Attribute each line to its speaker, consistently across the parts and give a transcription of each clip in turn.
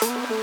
Speaker 1: Thank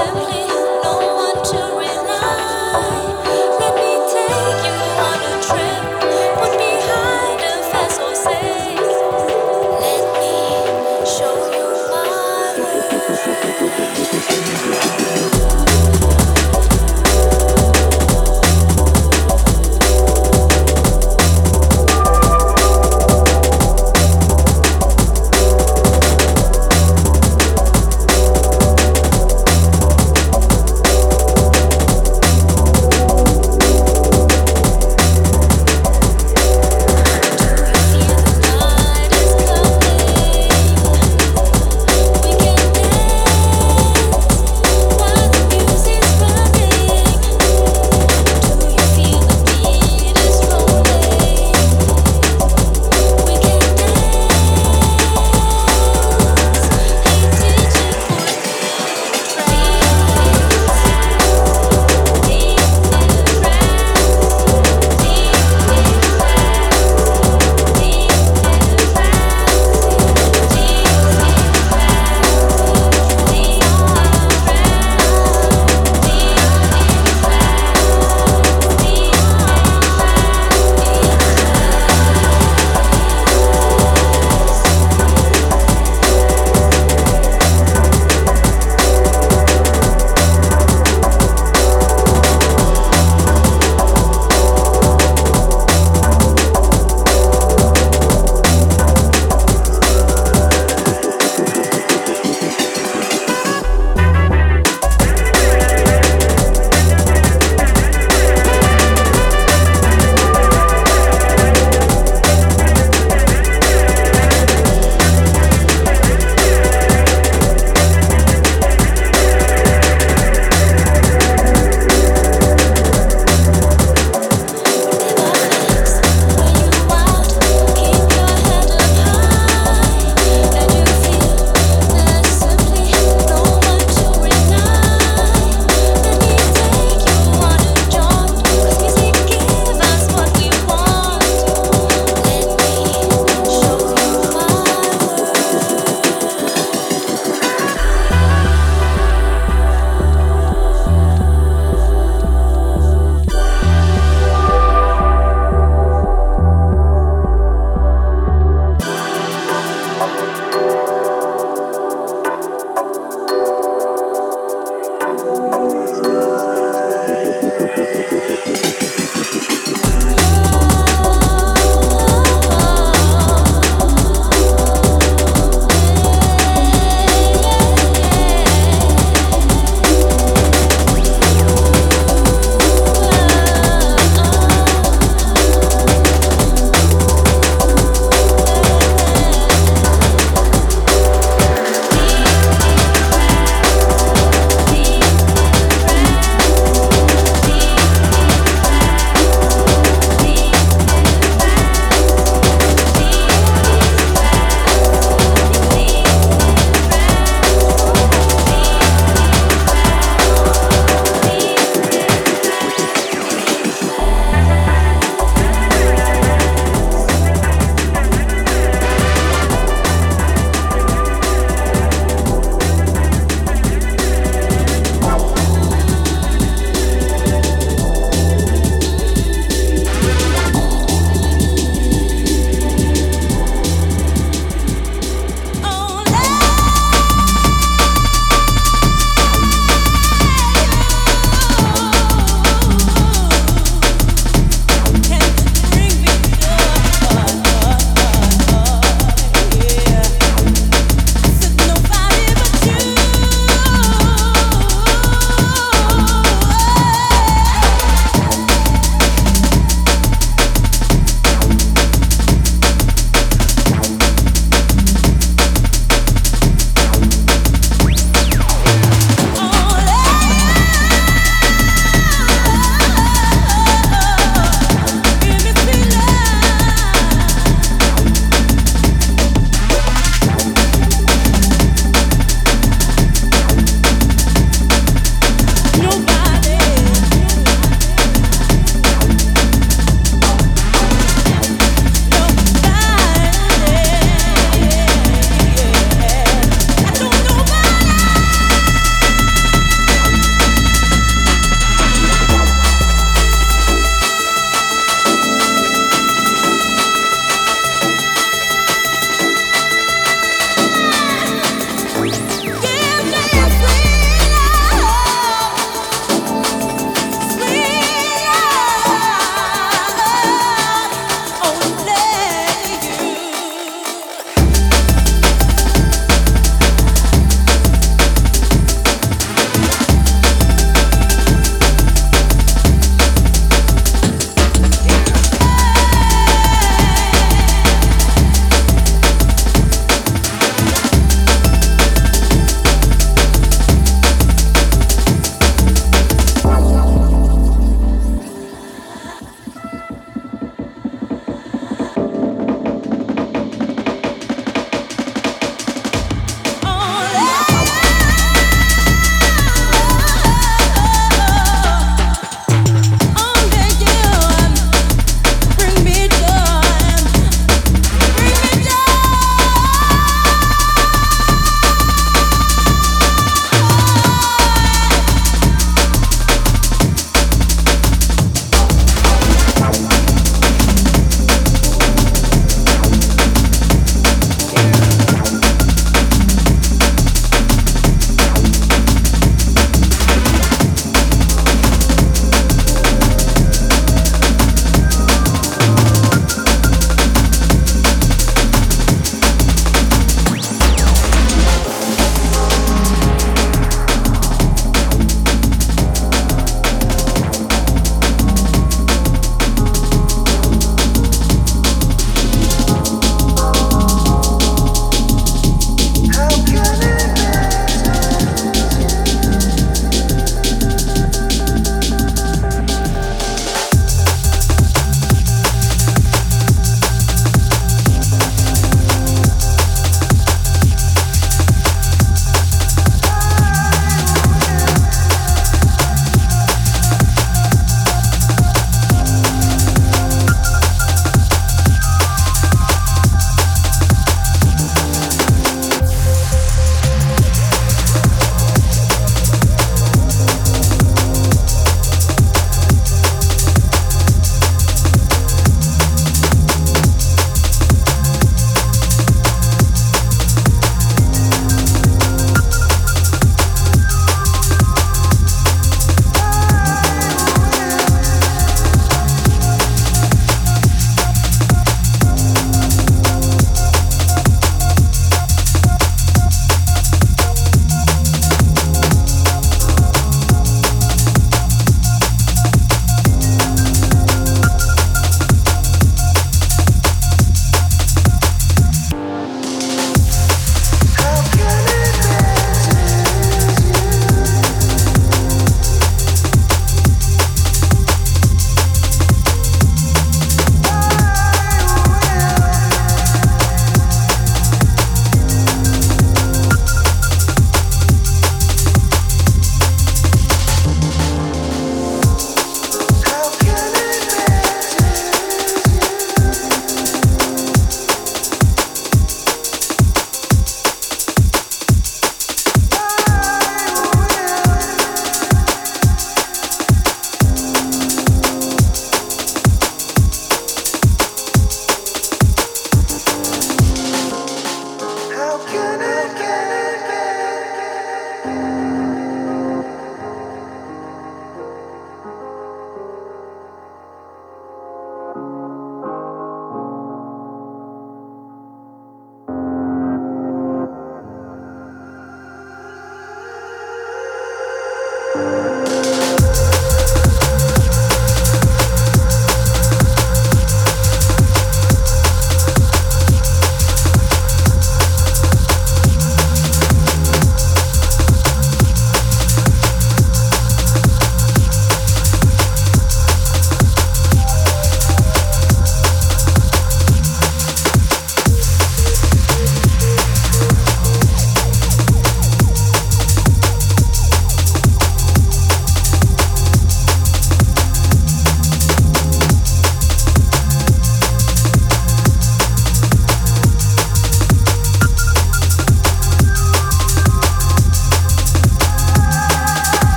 Speaker 2: simply